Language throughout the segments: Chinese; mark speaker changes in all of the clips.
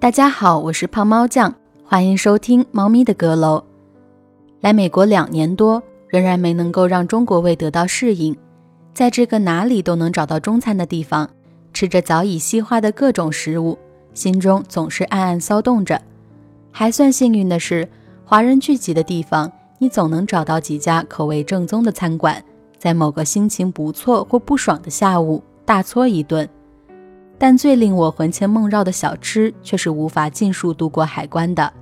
Speaker 1: 大家好，我是胖猫酱，欢迎收听《猫咪的阁楼》。来美国两年多，仍然没能够让中国胃得到适应，在这个哪里都能找到中餐的地方，吃着早已西化的各种食物，心中总是暗暗骚动着。还算幸运的是，华人聚集的地方，你总能找到几家口味正宗的餐馆，在某个心情不错或不爽的下午，大搓一顿。但最令我魂牵梦绕的小吃，却是无法尽数度过海关的。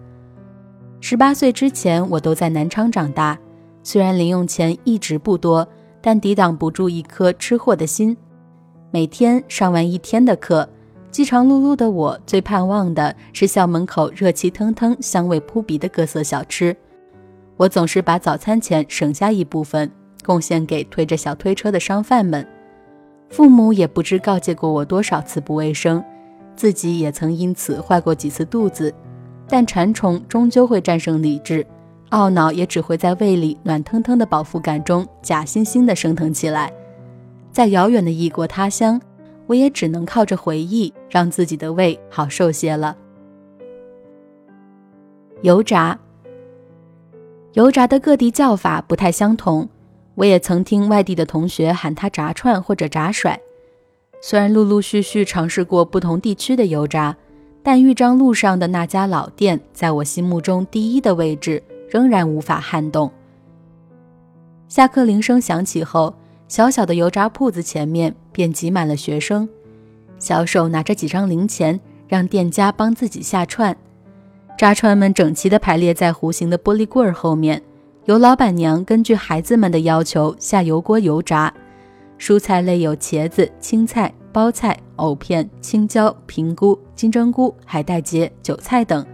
Speaker 1: 十八岁之前，我都在南昌长大，虽然零用钱一直不多，但抵挡不住一颗吃货的心。每天上完一天的课，饥肠辘辘的我，最盼望的是校门口热气腾腾、香味扑鼻的各色小吃。我总是把早餐钱省下一部分，贡献给推着小推车的商贩们。父母也不知告诫过我多少次不卫生，自己也曾因此坏过几次肚子。但馋虫终究会战胜理智，懊恼也只会在胃里暖腾腾的饱腹感中假惺惺地升腾起来。在遥远的异国他乡，我也只能靠着回忆让自己的胃好受些了。油炸，油炸的各地叫法不太相同。我也曾听外地的同学喊它炸串或者炸甩。虽然陆陆续续尝试过不同地区的油炸，但豫章路上的那家老店，在我心目中第一的位置仍然无法撼动。下课铃声响起后，小小的油炸铺子前面便挤满了学生，小手拿着几张零钱，让店家帮自己下串。炸串们整齐地排列在弧形的玻璃柜儿后面。由老板娘根据孩子们的要求下油锅油炸，蔬菜类有茄子、青菜、包菜、藕片、青椒、平菇、金针菇、海带结、韭菜等；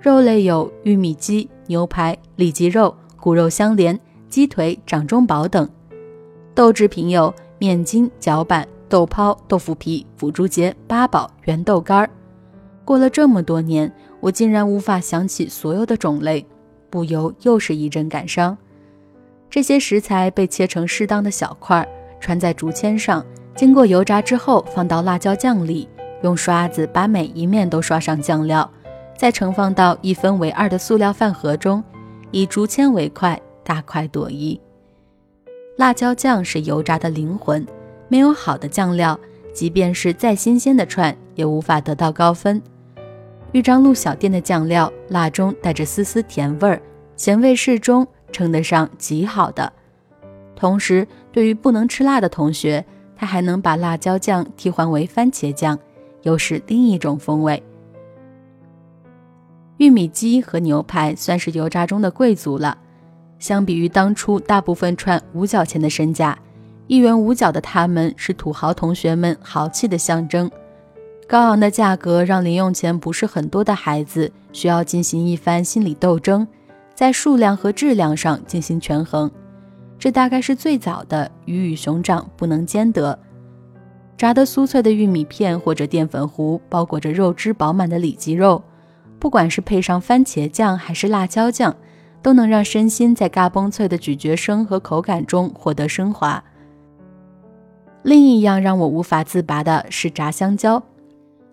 Speaker 1: 肉类有玉米鸡、牛排、里脊肉、骨肉相连、鸡腿、掌中宝等；豆制品有面筋、脚板、豆泡、豆腐皮、腐竹节、八宝、圆豆干儿。过了这么多年，我竟然无法想起所有的种类。不由又是一阵感伤。这些食材被切成适当的小块，穿在竹签上，经过油炸之后，放到辣椒酱里，用刷子把每一面都刷上酱料，再盛放到一分为二的塑料饭盒中，以竹签为筷，大快朵颐。辣椒酱是油炸的灵魂，没有好的酱料，即便是再新鲜的串，也无法得到高分。豫章路小店的酱料，辣中带着丝丝甜味儿，咸味适中，称得上极好的。同时，对于不能吃辣的同学，他还能把辣椒酱替换为番茄酱，又是另一种风味。玉米鸡和牛排算是油炸中的贵族了。相比于当初大部分串五角钱的身价，一元五角的他们是土豪同学们豪气的象征。高昂的价格让零用钱不是很多的孩子需要进行一番心理斗争，在数量和质量上进行权衡。这大概是最早的鱼与熊掌不能兼得。炸得酥脆的玉米片或者淀粉糊包裹着肉汁饱满的里脊肉，不管是配上番茄酱还是辣椒酱，都能让身心在嘎嘣脆的咀嚼声和口感中获得升华。另一样让我无法自拔的是炸香蕉。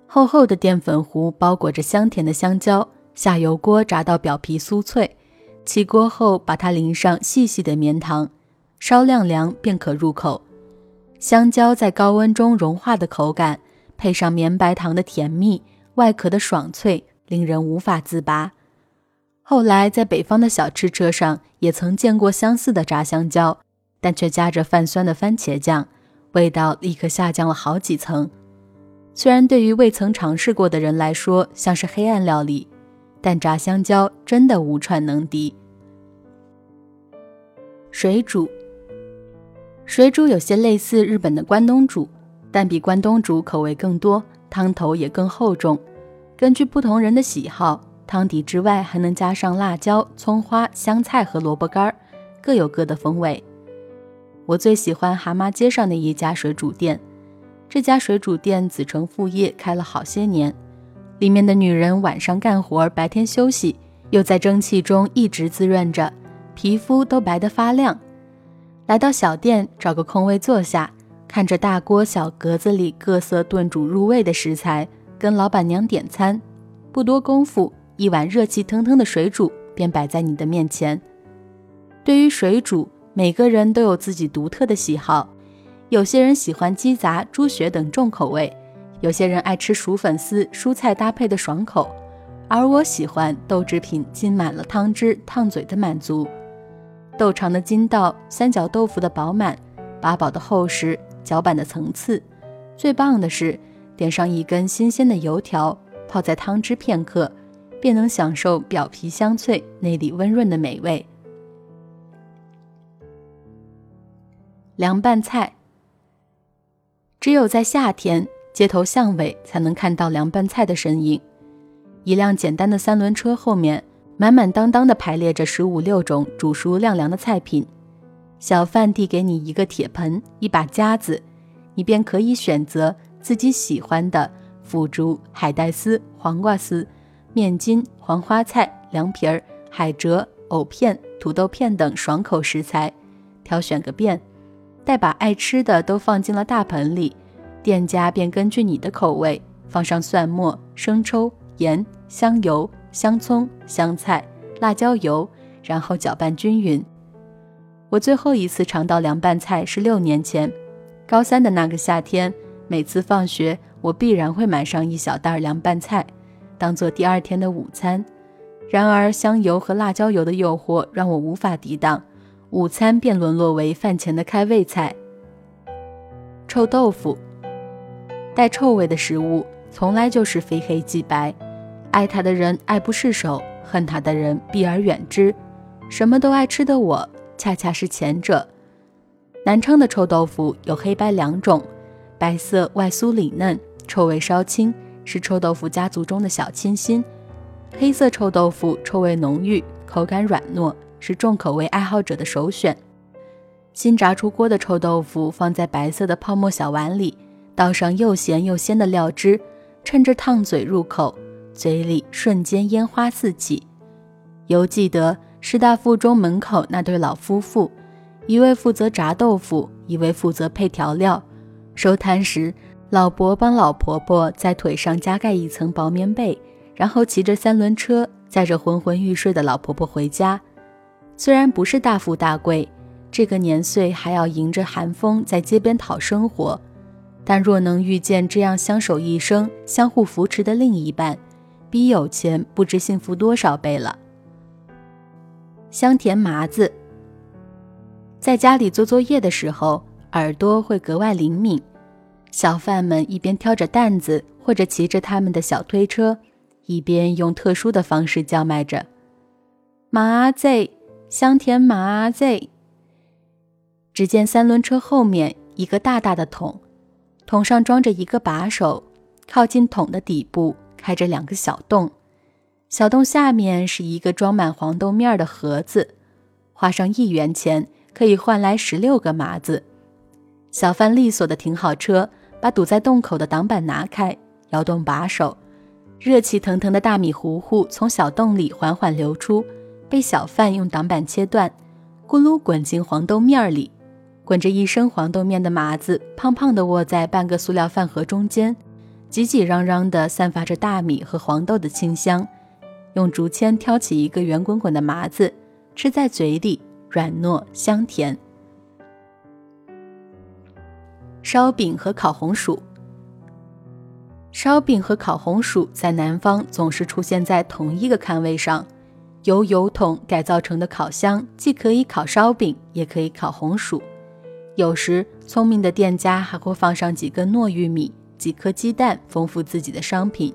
Speaker 1: 厚厚的淀粉糊包裹着香甜的香蕉，下油锅炸到表皮酥脆，起锅后把它淋上细细的绵糖，稍晾凉便可入口。香蕉在高温中融化的口感，配上绵白糖的甜蜜，外壳的爽脆，令人无法自拔。后来在北方的小吃车上也曾见过相似的炸香蕉，但却夹着泛酸的番茄酱，味道立刻下降了好几层。虽然对于未曾尝试过的人来说像是黑暗料理，但炸香蕉真的无串能敌。水煮，水煮有些类似日本的关东煮，但比关东煮口味更多，汤头也更厚重。根据不同人的喜好，汤底之外还能加上辣椒、葱花、香菜和萝卜干，各有各的风味。我最喜欢蛤蟆街上的一家水煮店。这家水煮店子承父业，开了好些年。里面的女人晚上干活，白天休息，又在蒸汽中一直滋润着，皮肤都白得发亮。来到小店，找个空位坐下，看着大锅小格子里各色炖煮入味的食材，跟老板娘点餐，不多功夫，一碗热气腾腾的水煮便摆在你的面前。对于水煮，每个人都有自己独特的喜好，有些人喜欢鸡杂、猪血等重口味，有些人爱吃薯粉丝、蔬菜搭配的爽口，而我喜欢豆制品浸满了汤汁、烫嘴的满足。豆肠的筋道，三角豆腐的饱满，八宝的厚实，脚板的层次。最棒的是，点上一根新鲜的油条。泡在汤汁片刻，便能享受表皮香脆、内里温润的美味。凉拌菜，只有在夏天，街头巷尾才能看到凉拌菜的身影。一辆简单的三轮车后面，满满当当的排列着十五六种煮熟晾凉的菜品。小贩递给你一个铁盆、一把夹子，你便可以选择自己喜欢的。腐竹、海带丝、黄瓜丝、面筋、黄花菜、凉皮儿、海蜇、藕片、土豆片等爽口食材，挑选个遍，待把爱吃的都放进了大盆里，店家便根据你的口味放上蒜末、生抽、盐、香油、香葱、香菜、辣椒油，然后搅拌均匀。我最后一次尝到凉拌菜是六年前，高三的那个夏天，每次放学。我必然会买上一小袋凉拌菜，当做第二天的午餐。然而，香油和辣椒油的诱惑让我无法抵挡，午餐便沦落为饭前的开胃菜。臭豆腐，带臭味的食物从来就是非黑即白，爱它的人爱不释手，恨它的人避而远之。什么都爱吃的我，恰恰是前者。南昌的臭豆腐有黑白两种，白色外酥里嫩。臭味稍轻，是臭豆腐家族中的小清新。黑色臭豆腐臭味浓郁，口感软糯，是重口味爱好者的首选。新炸出锅的臭豆腐放在白色的泡沫小碗里，倒上又咸又鲜的料汁，趁着烫嘴入口，嘴里瞬间烟花四起。犹记得师大附中门口那对老夫妇，一位负责炸豆腐，一位负责配调料。收摊时。老伯帮老婆婆在腿上加盖一层薄棉被，然后骑着三轮车载着昏昏欲睡的老婆婆回家。虽然不是大富大贵，这个年岁还要迎着寒风在街边讨生活，但若能遇见这样相守一生、相互扶持的另一半，比有钱不知幸福多少倍了。香甜麻子，在家里做作业的时候，耳朵会格外灵敏。小贩们一边挑着担子，或者骑着他们的小推车，一边用特殊的方式叫卖着：“麻子，香甜麻子。”只见三轮车后面一个大大的桶，桶上装着一个把手，靠近桶的底部开着两个小洞，小洞下面是一个装满黄豆面的盒子，花上一元钱可以换来十六个麻子。小贩利索地停好车。把堵在洞口的挡板拿开，摇动把手，热气腾腾的大米糊糊从小洞里缓缓流出，被小贩用挡板切断，咕噜滚进黄豆面里。滚着一身黄豆面的麻子，胖胖的卧在半个塑料饭盒中间，挤挤嚷嚷的散发着大米和黄豆的清香。用竹签挑起一个圆滚滚的麻子，吃在嘴里，软糯香甜。烧饼和烤红薯。烧饼和烤红薯在南方总是出现在同一个摊位上，由油桶改造成的烤箱既可以烤烧饼，也可以烤红薯。有时，聪明的店家还会放上几根糯玉米、几颗鸡蛋，丰富自己的商品。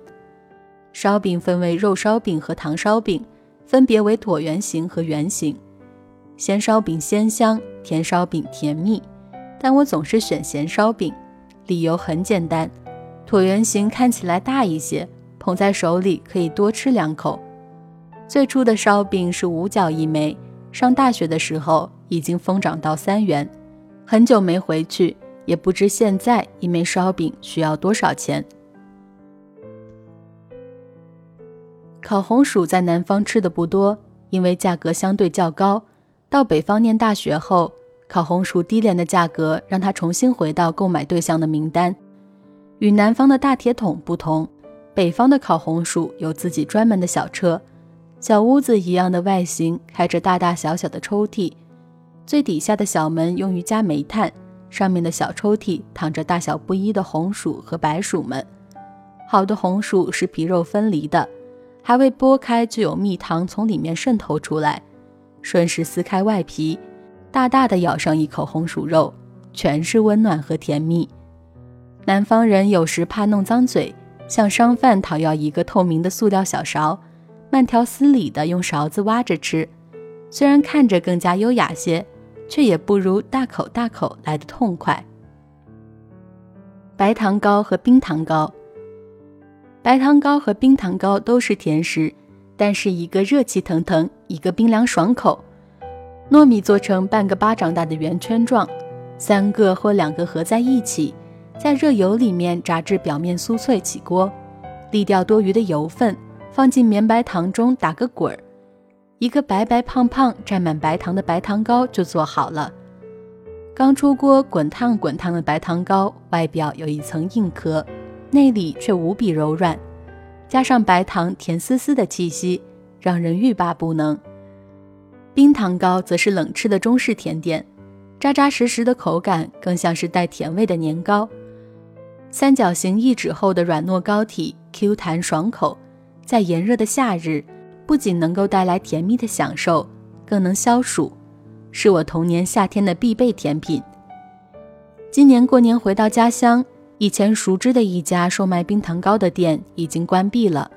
Speaker 1: 烧饼分为肉烧饼和糖烧饼，分别为椭圆形和圆形。咸烧饼鲜香，甜烧饼甜蜜。但我总是选咸烧饼，理由很简单：椭圆形看起来大一些，捧在手里可以多吃两口。最初的烧饼是五角一枚，上大学的时候已经疯涨到三元，很久没回去，也不知现在一枚烧饼需要多少钱。烤红薯在南方吃的不多，因为价格相对较高。到北方念大学后。烤红薯低廉的价格让他重新回到购买对象的名单。与南方的大铁桶不同，北方的烤红薯有自己专门的小车，小屋子一样的外形，开着大大小小的抽屉，最底下的小门用于加煤炭，上面的小抽屉躺着大小不一的红薯和白薯们。好的红薯是皮肉分离的，还未剥开就有蜜糖从里面渗透出来。顺势撕开外皮，大大的咬上一口红薯肉，全是温暖和甜蜜。南方人有时怕弄脏嘴。向商贩讨要一个透明的塑料小勺，慢条斯理地用勺子挖着吃，虽然看着更加优雅些，却也不如大口大口来的痛快。白糖糕和冰糖糕，白糖糕和冰糖糕都是甜食，但是一个热气腾腾，一个冰凉爽口。糯米做成半个巴掌大的圆圈状，三个或两个合在一起。在热油里面炸至表面酥脆，起锅，沥掉多余的油分，放进绵白糖中打个滚儿，一个白白胖胖、沾满白糖的白糖糕就做好了。刚出锅滚烫滚烫的白糖糕，外表有一层硬壳，内里却无比柔软，加上白糖甜丝丝的气息，让人欲罢不能。冰糖糕则是冷吃的中式甜点，扎扎实实的口感更像是带甜味的年糕。三角形一指厚的软糯膏体，Q 弹爽口，在炎热的夏日，不仅能够带来甜蜜的享受，更能消暑，是我童年夏天的必备甜品。今年过年回到家乡，以前熟知的一家售卖冰糖糕的店已经关闭了，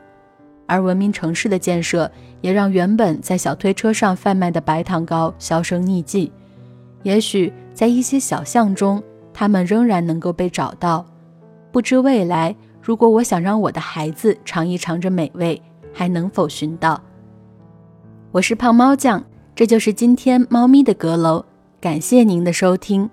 Speaker 1: 而文明城市的建设也让原本在小推车上贩卖的白糖糕销声匿迹。也许在一些小巷中，它们仍然能够被找到。不知未来，如果我想让我的孩子尝一尝这美味，还能否寻到？我是胖猫酱，这就是今天猫咪的阁楼。感谢您的收听。